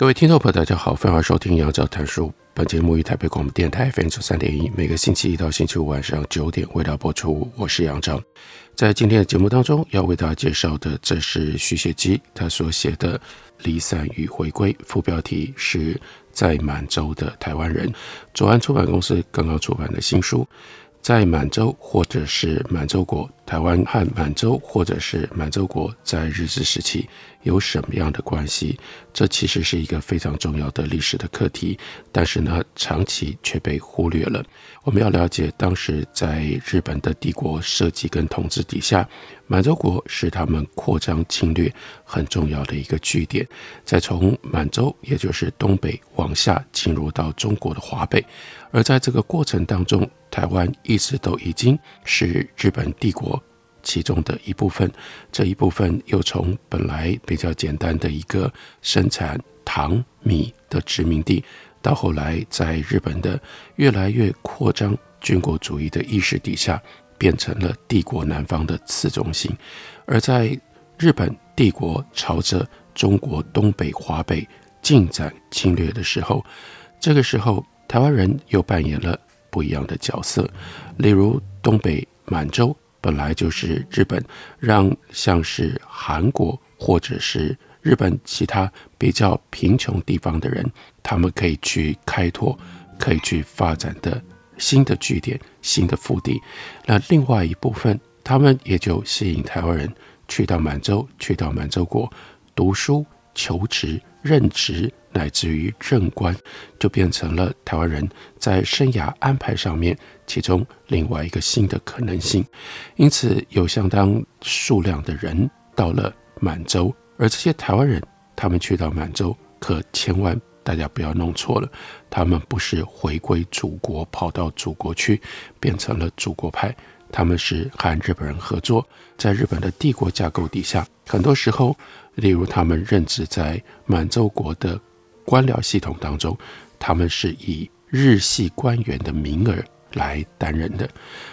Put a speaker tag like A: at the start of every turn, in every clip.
A: 各位听众朋友，大家好，欢迎收听杨照谈书。本节目于台北广播电台 FM 九三点一，每个星期一到星期五晚上九点为大家播出。我是杨照，在今天的节目当中，要为大家介绍的，这是许写基他所写的《离散与回归》，副标题是在满洲的台湾人。左岸出版公司刚刚出版的新书。在满洲，或者是满洲国，台湾和满洲，或者是满洲国，在日治时期有什么样的关系？这其实是一个非常重要的历史的课题，但是呢，长期却被忽略了。我们要了解，当时在日本的帝国设计跟统治底下，满洲国是他们扩张侵略很重要的一个据点。再从满洲，也就是东北往下进入到中国的华北，而在这个过程当中，台湾一直都已经是日本帝国其中的一部分，这一部分又从本来比较简单的一个生产糖米的殖民地，到后来在日本的越来越扩张军国主义的意识底下，变成了帝国南方的次中心。而在日本帝国朝着中国东北、华北进展侵略的时候，这个时候台湾人又扮演了。不一样的角色，例如东北满洲本来就是日本让像是韩国或者是日本其他比较贫穷地方的人，他们可以去开拓、可以去发展的新的据点、新的腹地。那另外一部分，他们也就吸引台湾人去到满洲，去到满洲国读书、求职、任职。乃至于正官，就变成了台湾人在生涯安排上面其中另外一个新的可能性。因此，有相当数量的人到了满洲，而这些台湾人，他们去到满洲，可千万大家不要弄错了，他们不是回归祖国，跑到祖国去，变成了祖国派，他们是和日本人合作，在日本的帝国架构底下，很多时候，例如他们任职在满洲国的。官僚系统当中，他们是以日系官员的名额来担任的。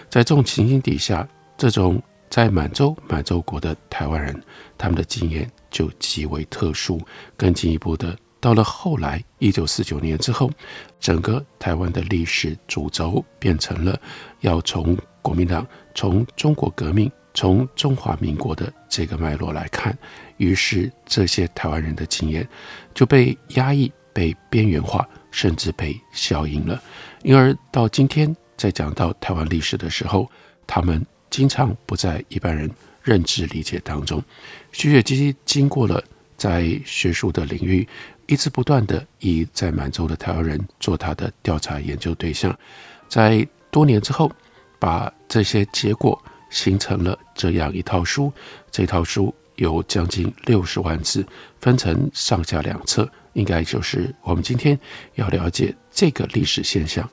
A: 在这种情形底下，这种在满洲、满洲国的台湾人，他们的经验就极为特殊。更进一步的，到了后来一九四九年之后，整个台湾的历史主轴变成了要从国民党、从中国革命、从中华民国的这个脉络来看。于是，这些台湾人的经验就被压抑、被边缘化，甚至被消音了。因而到今天，在讲到台湾历史的时候，他们经常不在一般人认知理解当中。许写基经过了在学术的领域，一直不断地以在满洲的台湾人做他的调查研究对象，在多年之后，把这些结果形成了这样一套书。这套书。有将近六十万字，分成上下两册，应该就是我们今天要了解这个历史现象，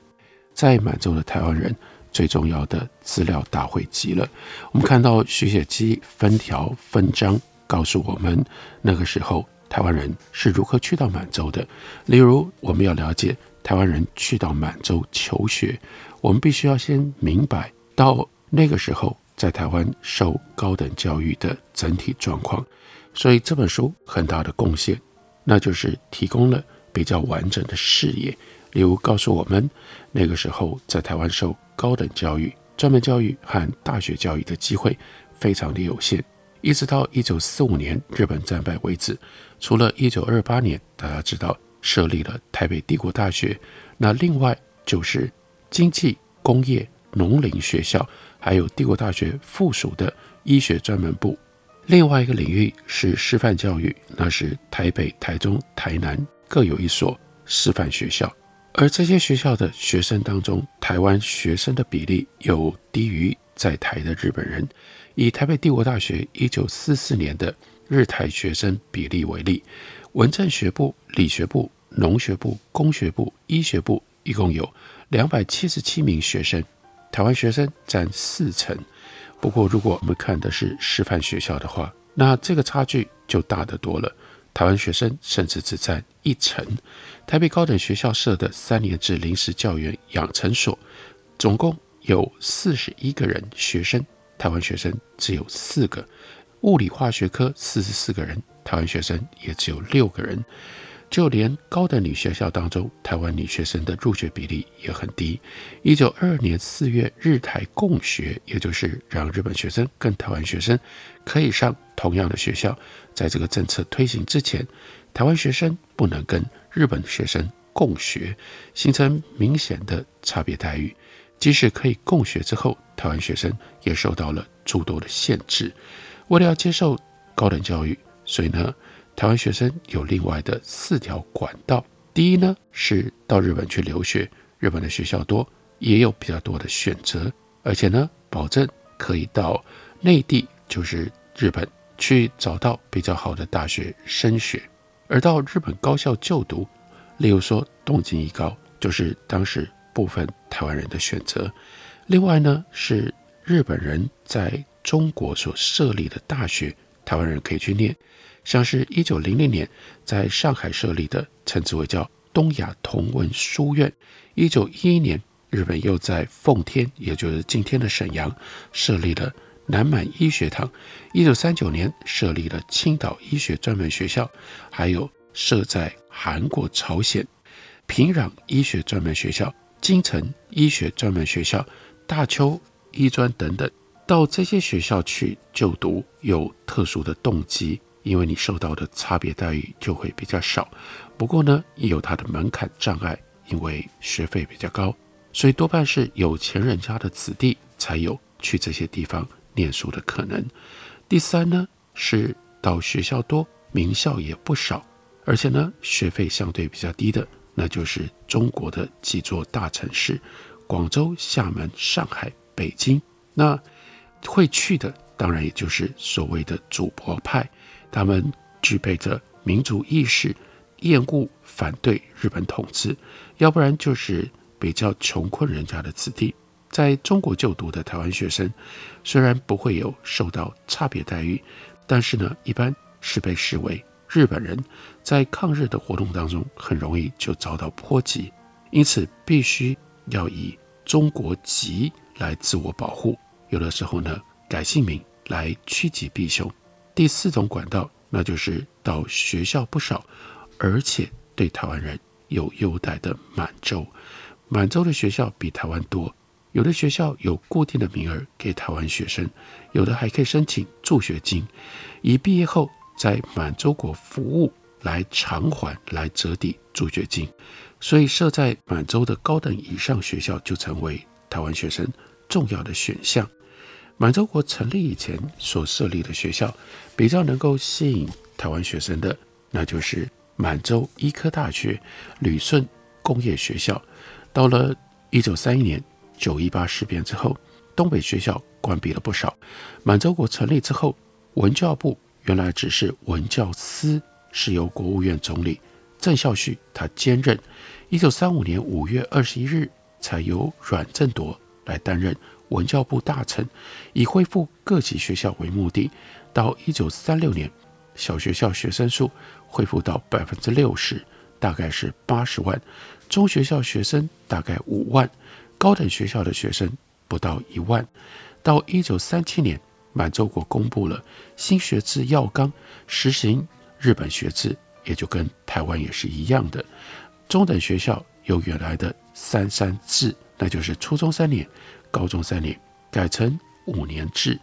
A: 在满洲的台湾人最重要的资料大汇集了。我们看到徐写基分条分章告诉我们，那个时候台湾人是如何去到满洲的。例如，我们要了解台湾人去到满洲求学，我们必须要先明白到那个时候。在台湾受高等教育的整体状况，所以这本书很大的贡献，那就是提供了比较完整的视野。例如告诉我们，那个时候在台湾受高等教育、专门教育和大学教育的机会非常的有限，一直到一九四五年日本战败为止。除了一九二八年大家知道设立了台北帝国大学，那另外就是经济、工业、农林学校。还有帝国大学附属的医学专门部，另外一个领域是师范教育，那是台北、台中、台南各有一所师范学校。而这些学校的学生当中，台湾学生的比例有低于在台的日本人。以台北帝国大学一九四四年的日台学生比例为例，文政学部、理学部、农学部、工学部、医学部一共有两百七十七名学生，台湾学生占四成。不过，如果我们看的是师范学校的话，那这个差距就大得多了。台湾学生甚至只占一成。台北高等学校设的三年制临时教员养成所，总共有四十一个人学生，台湾学生只有四个。物理化学科四十四个人，台湾学生也只有六个人。就连高等女学校当中，台湾女学生的入学比例也很低。一九二二年四月，日台共学，也就是让日本学生跟台湾学生可以上同样的学校。在这个政策推行之前，台湾学生不能跟日本学生共学，形成明显的差别待遇。即使可以共学之后，台湾学生也受到了诸多的限制。为了要接受高等教育，所以呢。台湾学生有另外的四条管道。第一呢，是到日本去留学，日本的学校多，也有比较多的选择，而且呢，保证可以到内地，就是日本去找到比较好的大学升学。而到日本高校就读，例如说东京艺高，就是当时部分台湾人的选择。另外呢，是日本人在中国所设立的大学，台湾人可以去念。像是一九零零年在上海设立的，称之为叫东亚同文书院；一九一一年，日本又在奉天，也就是今天的沈阳，设立了南满医学堂；一九三九年设立了青岛医学专门学校，还有设在韩国、朝鲜平壤医学专门学校、京城医学专门学校、大邱医专等等。到这些学校去就读，有特殊的动机。因为你受到的差别待遇就会比较少，不过呢，也有它的门槛障碍，因为学费比较高，所以多半是有钱人家的子弟才有去这些地方念书的可能。第三呢，是到学校多，名校也不少，而且呢，学费相对比较低的，那就是中国的几座大城市：广州、厦门、上海、北京。那会去的，当然也就是所谓的主播派。他们具备着民族意识，厌恶反对日本统治，要不然就是比较穷困人家的子弟，在中国就读的台湾学生，虽然不会有受到差别待遇，但是呢，一般是被视为日本人，在抗日的活动当中很容易就遭到波及，因此必须要以中国籍来自我保护，有的时候呢，改姓名来趋吉避凶。第四种管道，那就是到学校不少，而且对台湾人有优待的满洲。满洲的学校比台湾多，有的学校有固定的名额给台湾学生，有的还可以申请助学金，以毕业后在满洲国服务来偿还，来折抵助学金。所以设在满洲的高等以上学校就成为台湾学生重要的选项。满洲国成立以前所设立的学校，比较能够吸引台湾学生的，那就是满洲医科大学、旅顺工业学校。到了一九三一年九一八事变之后，东北学校关闭了不少。满洲国成立之后，文教部原来只是文教司，是由国务院总理郑孝胥他兼任。一九三五年五月二十一日，才由阮正铎来担任。文教部大臣，以恢复各级学校为目的，到一九三六年，小学校学生数恢复到百分之六十，大概是八十万；中学校学生大概五万，高等学校的学生不到一万。到一九三七年，满洲国公布了新学制要纲，实行日本学制，也就跟台湾也是一样的。中等学校由原来的三三制，那就是初中三年。高中三年改成五年制，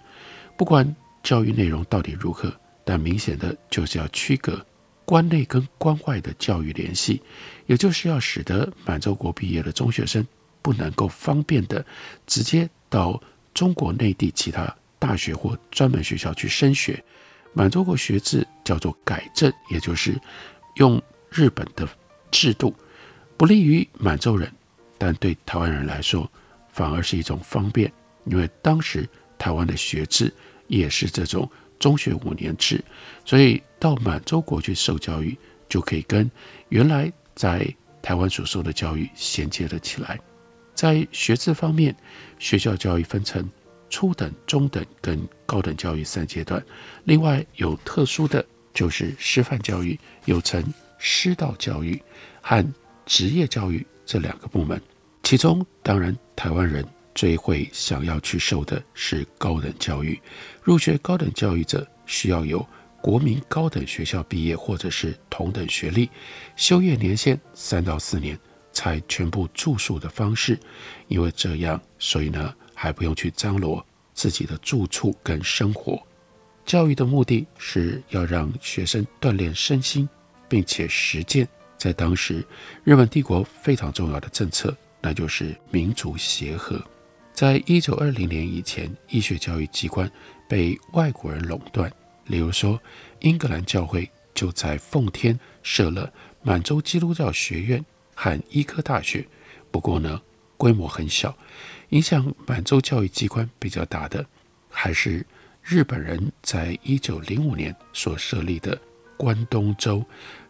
A: 不管教育内容到底如何，但明显的就是要区隔关内跟关外的教育联系，也就是要使得满洲国毕业的中学生不能够方便的直接到中国内地其他大学或专门学校去升学。满洲国学制叫做改正，也就是用日本的制度，不利于满洲人，但对台湾人来说。反而是一种方便，因为当时台湾的学制也是这种中学五年制，所以到满洲国去受教育，就可以跟原来在台湾所受的教育衔接了起来。在学制方面，学校教育分成初等、中等跟高等教育三阶段，另外有特殊的就是师范教育，又称师道教育和职业教育这两个部门。其中，当然台湾人最会想要去受的是高等教育。入学高等教育者需要有国民高等学校毕业或者是同等学历，修业年限三到四年。才全部住宿的方式，因为这样，所以呢还不用去张罗自己的住处跟生活。教育的目的是要让学生锻炼身心，并且实践在当时日本帝国非常重要的政策，那就是民族协和。在一九二零年以前，医学教育机关被外国人垄断，例如说英格兰教会就在奉天设了满洲基督教学院。和医科大学，不过呢，规模很小。影响满洲教育机关比较大的，还是日本人在一九零五年所设立的关东州。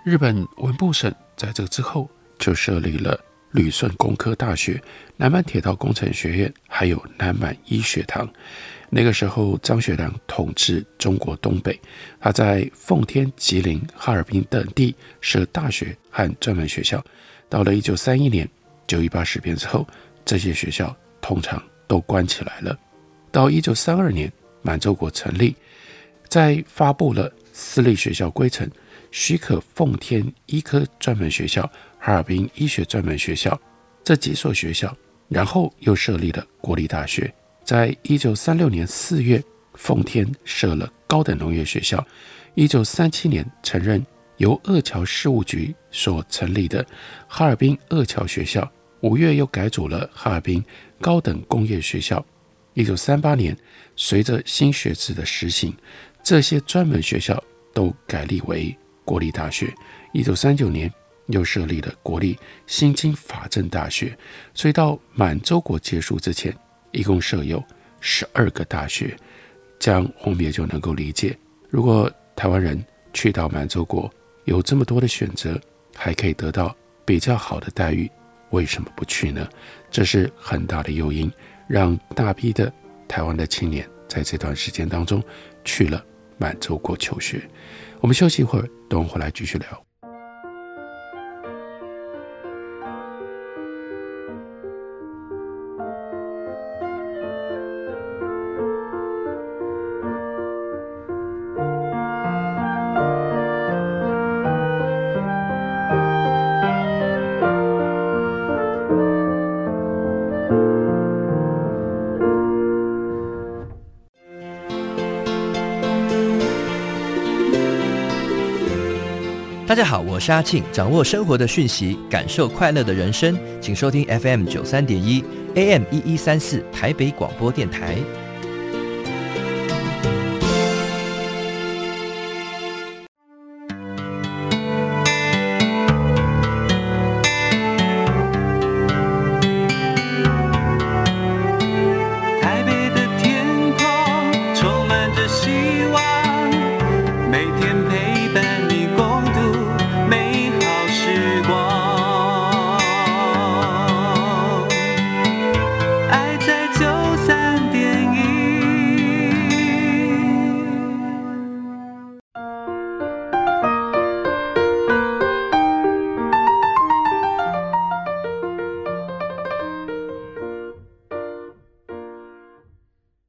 A: 日本文部省在这之后就设立了旅顺工科大学、南满铁道工程学院，还有南满医学堂。那个时候，张学良统治中国东北，他在奉天、吉林、哈尔滨等地设大学和专门学校。到了一九三一年九一八事变之后，这些学校通常都关起来了。到一九三二年满洲国成立，在发布了私立学校规程，许可奉天医科专门学校、哈尔滨医学专门学校这几所学校，然后又设立了国立大学。在一九三六年四月，奉天设了高等农业学校。一九三七年承认。由二桥事务局所成立的哈尔滨二桥学校，五月又改组了哈尔滨高等工业学校。一九三八年，随着新学制的实行，这些专门学校都改立为国立大学。一九三九年，又设立了国立新京法政大学。所以到满洲国结束之前，一共设有十二个大学。这样我们也就能够理解，如果台湾人去到满洲国，有这么多的选择，还可以得到比较好的待遇，为什么不去呢？这是很大的诱因，让大批的台湾的青年在这段时间当中去了满洲国求学。我们休息一会儿，等会回来继续聊。
B: 大家好，我是阿庆，掌握生活的讯息，感受快乐的人生，请收听 FM 九三点一，AM 一一三四，台北广播电台。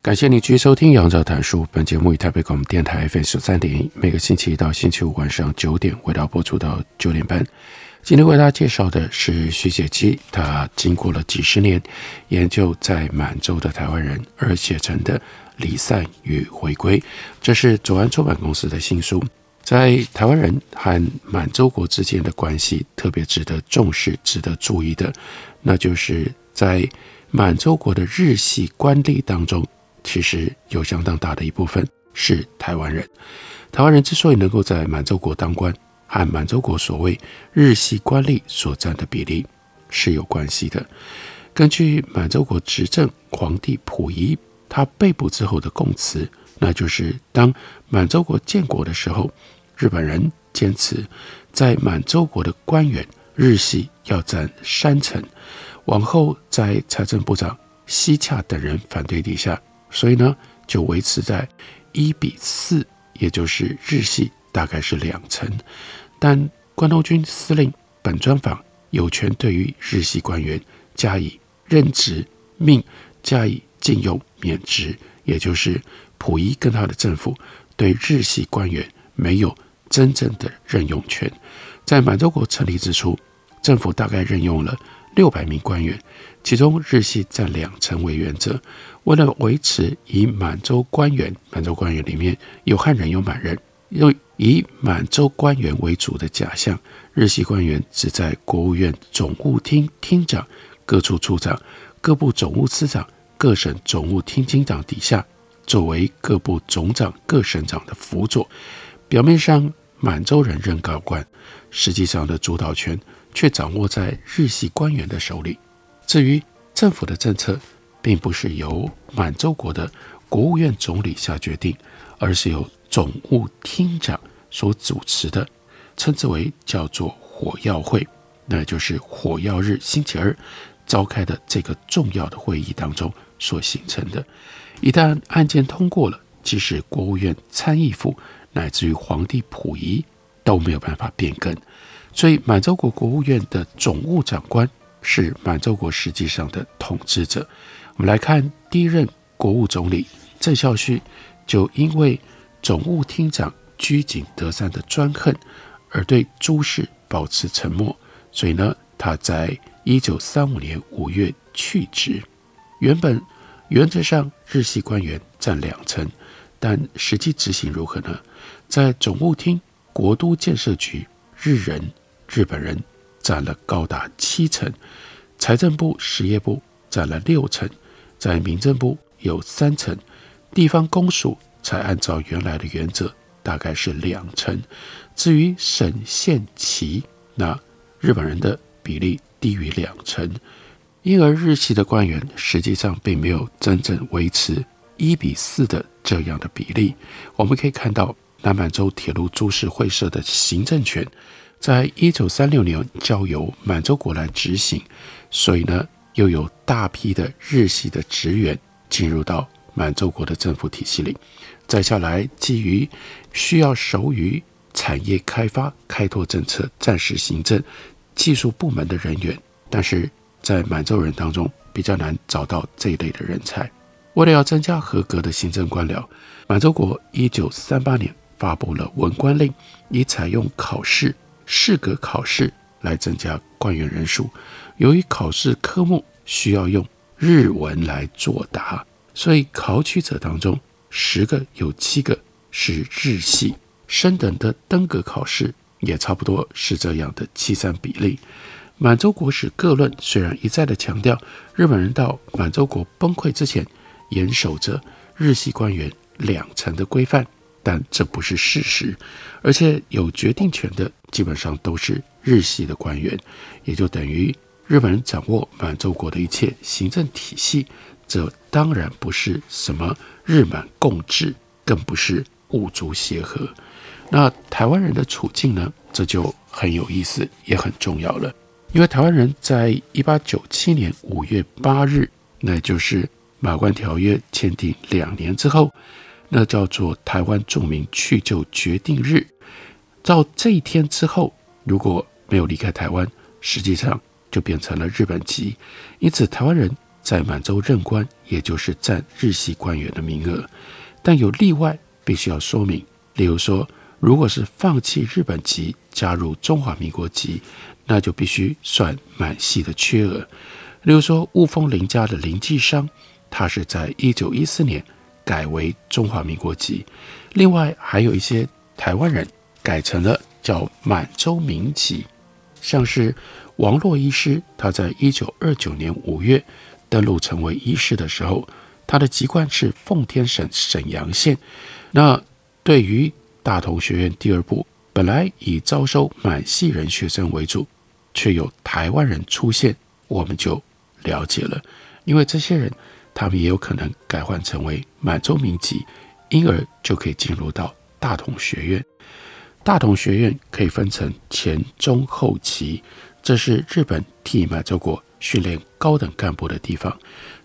A: 感谢你继续收听《杨照谈书》。本节目以台北广播电台 FM 十三点一，每个星期一到星期五晚上九点，为大家播出到九点半。今天为大家介绍的是许写基，他经过了几十年研究在满洲的台湾人而写成的《离散与回归》，这是左岸出版公司的新书。在台湾人和满洲国之间的关系，特别值得重视、值得注意的，那就是在满洲国的日系官吏当中。其实有相当大的一部分是台湾人。台湾人之所以能够在满洲国当官，和满洲国所谓日系官吏所占的比例是有关系的。根据满洲国执政皇帝溥仪他被捕之后的供词，那就是当满洲国建国的时候，日本人坚持在满洲国的官员日系要占三成，往后在财政部长西洽等人反对底下，所以呢就维持在一比四，也就是日系大概是两成，但关东军司令本专访有权对于日系官员加以任职命加以禁用免职，也就是溥仪跟他的政府对日系官员没有真正的任用权。在满洲国成立之初，政府大概任用了六百名官员，其中日系占两成为原则。为了维持以满洲官员，满洲官员里面有汉人有满人，又以满洲官员为主的假象，日系官员只在国务院总务厅厅长。各处处长、各部总务司长、各省总务厅厅长底下，作为各部总长、各省长的辅佐。表面上满洲人任高官，实际上的主导权却掌握在日系官员的手里。至于政府的政策，并不是由满洲国的国务院总理下决定，而是由总务厅长所主持的，称之为叫做火药会，那就是火药日星期二。召开的这个重要的会议当中所形成的，一旦案件通过了，即使国务院参议府乃至于皇帝溥仪都没有办法变更。所以满洲国国务院的总务长官是满洲国实际上的统治者。我们来看第一任国务总理郑孝胥，就因为总务厅长居井德三的专横而对诸事保持沉默，所以呢，他在。一九三五年五月去职，原本原则上日系官员占两成，但实际执行如何呢？在总务厅、国都建设局，日人、日本人占了高达七成；财政部、实业部占了六成；在民政部有三成；地方公署才按照原来的原则，大概是两成。至于省县旗，那日本人的比例。低于两成，因而日系的官员实际上并没有真正维持一比四的这样的比例。我们可以看到，南满洲铁路株式会社的行政权，在一九三六年交由满洲国来执行，所以呢，又有大批的日系的职员进入到满洲国的政府体系里。再下来，基于需要熟于产业开发、开拓政策、战时行政。技术部门的人员，但是在满洲人当中比较难找到这一类的人才。为了要增加合格的行政官僚，满洲国一九三八年发布了文官令，以采用考试、适格考试来增加官员人数。由于考试科目需要用日文来作答，所以考取者当中十个有七个是日系。升等的登格考试。也差不多是这样的计算比例。满洲国史各论虽然一再的强调，日本人到满洲国崩溃之前严守着日系官员两成的规范，但这不是事实。而且有决定权的基本上都是日系的官员，也就等于日本人掌握满洲国的一切行政体系。这当然不是什么日满共治，更不是五族协和。那台湾人的处境呢？这就很有意思，也很重要了。因为台湾人在一八九七年五月八日，那就是马关条约签订两年之后，那叫做台湾著名去就决定日。到这一天之后，如果没有离开台湾，实际上就变成了日本籍。因此，台湾人在满洲任官，也就是占日系官员的名额。但有例外，必须要说明，例如说。如果是放弃日本籍加入中华民国籍，那就必须算满系的缺额。例如说，雾峰林家的林继商，他是在一九一四年改为中华民国籍。另外，还有一些台湾人改成了叫满洲民籍，像是王洛医师，他在一九二九年五月登陆成为医师的时候，他的籍贯是奉天省沈阳县。那对于大同学院第二部本来以招收满系人学生为主，却有台湾人出现，我们就了解了，因为这些人他们也有可能改换成为满洲民籍，因而就可以进入到大同学院。大同学院可以分成前、中、后期，这是日本替满洲国训练高等干部的地方。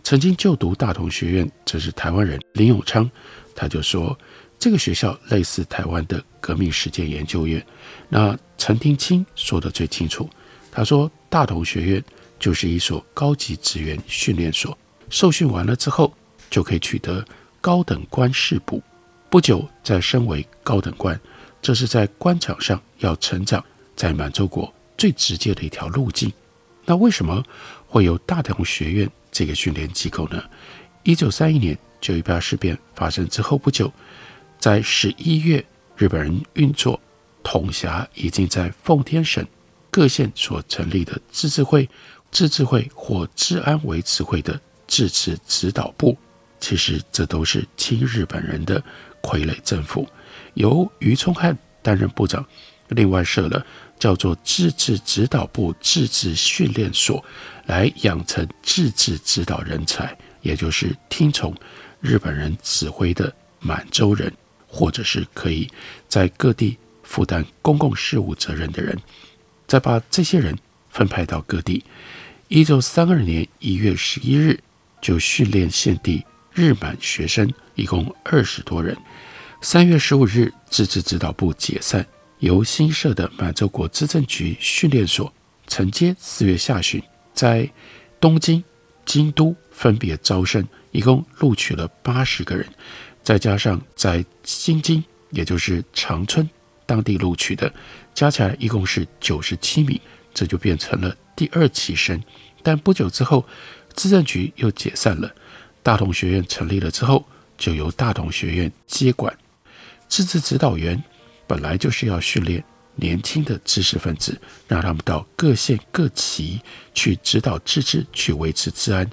A: 曾经就读大同学院，这是台湾人林永昌，他就说这个学校类似台湾的革命实践研究院。那陈廷清说得最清楚，他说大同学院就是一所高级职员训练所，受训完了之后就可以取得高等官士补，不久再升为高等官。这是在官场上要成长，在满洲国最直接的一条路径。那为什么会有大同学院这个训练机构呢？一九三一年九一八事变发生之后不久，在十一月，日本人运作统辖已经在奉天省各县所成立的自治会、自治会或治安维持会的自治指导部。其实这都是亲日本人的傀儡政府。由余聪汉担任部长，另外设了叫做自治指导部自治训练所，来养成自治指导人才，也就是听从日本人指挥的满洲人，或者是可以在各地负担公共事务责任的人，再把这些人分派到各地。一九三二年一月十一日，就训练献地日满学生，一共二十多人。三月十五日，自治指导部解散，由新设的满洲国资政局训练所承接。四月下旬，在东京、京都分别招生，一共录取了八十个人，再加上在新津，也就是长春当地录取的，加起来一共是九十七名，这就变成了第二期生。但不久之后，资政局又解散了，大同学院成立了之后，就由大同学院接管。自治指导员本来就是要训练年轻的知识分子，让他们到各县各旗去指导自治，去维持治安。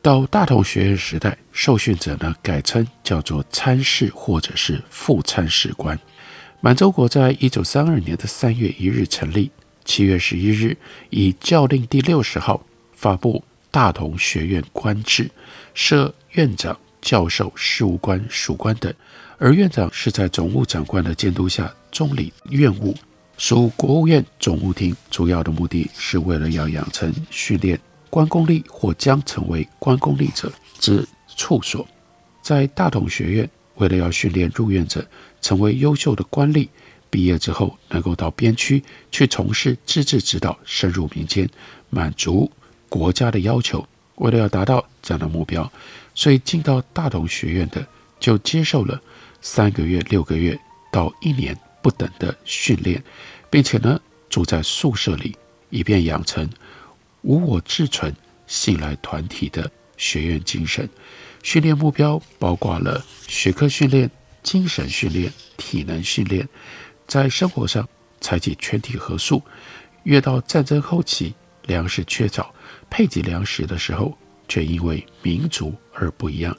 A: 到大同学院时代，受训者呢改称叫做参事或者是副参事官。满洲国在一九三二年的三月一日成立，七月十一日以教令第六十号发布大同学院官制，设院长、教授、事务官、属官等。而院长是在总务长官的监督下总理院务，属国务院总务厅。主要的目的是为了要养成训练官公吏或将成为官公吏者之处所。在大同学院，为了要训练入院者成为优秀的官吏，毕业之后能够到边区去从事自治指导，深入民间，满足国家的要求。为了要达到这样的目标，所以进到大同学院的就接受了。三个月、六个月到一年不等的训练，并且呢住在宿舍里，以便养成无我至存、信赖团体的学院精神。训练目标包括了学科训练、精神训练、体能训练。在生活上采取全体合宿。越到战争后期，粮食缺少，配给粮食的时候，却因为民族而不一样。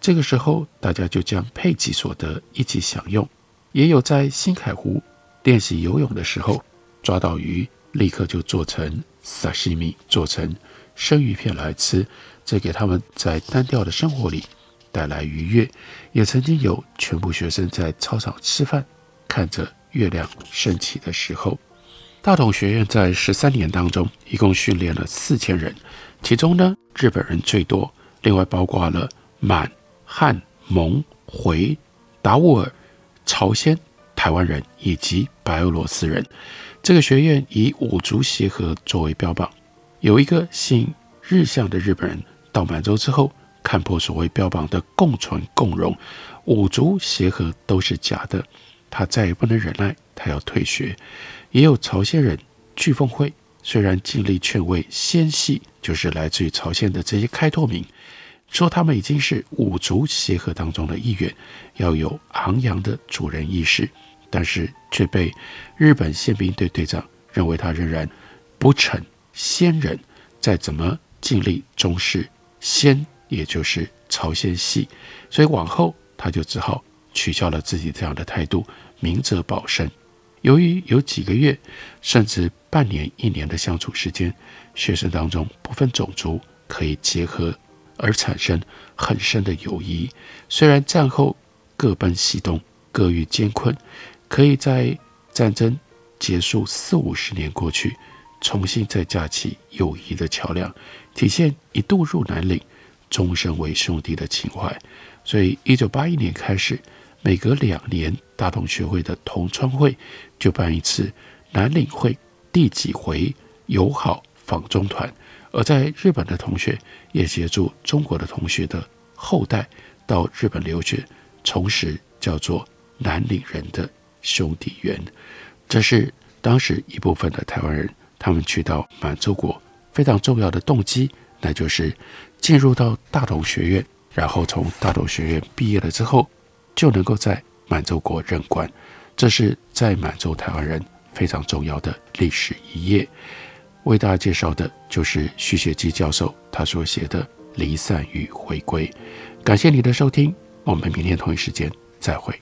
A: 这个时候，大家就将配给所得一起享用。也有在新海湖练习游泳的时候，抓到鱼，立刻就做成沙西米，做成生鱼片来吃，这给他们在单调的生活里带来愉悦。也曾经有全部学生在操场吃饭，看着月亮升起的时候。大同学院在十三年当中，一共训练了四千人，其中呢，日本人最多，另外包括了满。汉、蒙、回、达悟尔、朝鲜、台湾人以及白俄罗斯人，这个学院以五族协和作为标榜。有一个姓日向的日本人到满洲之后，看破所谓标榜的共存共荣、五族协和都是假的，他再也不能忍耐，他要退学。也有朝鲜人具凤会，虽然尽力劝慰鲜系，就是来自于朝鲜的这些开拓民。说他们已经是五族协和当中的一员，要有昂扬的主人意识，但是却被日本宪兵队队长认为他仍然不成鲜人，再怎么尽力终是鲜，也就是朝鲜系，所以往后他就只好取消了自己这样的态度，明哲保身。由于有几个月甚至半年、一年的相处时间，学生当中不分种族。可以结合而产生很深的友谊。虽然战后各奔西东，各遇艰困，可以在战争结束四五十年过去，重新再架起友谊的桥梁，体现一度入南岭，终身为兄弟的情怀。所以，一九八一年开始，每隔两年，大同学会的同窗会就办一次南岭会第几回友好访中团，而在日本的同学也协助中国的同学的后代到日本留学，重拾叫做南岭人的兄弟缘。这是当时一部分的台湾人他们去到满洲国非常重要的动机，那就是进入到大同学院。然后从大同学院毕业了之后，就能够在满洲国任官，这是在满洲台湾人非常重要的历史一页。为大家介绍的就是徐学基教授他所写的《离散与回归》。感谢你的收听，我们明天同一时间再会。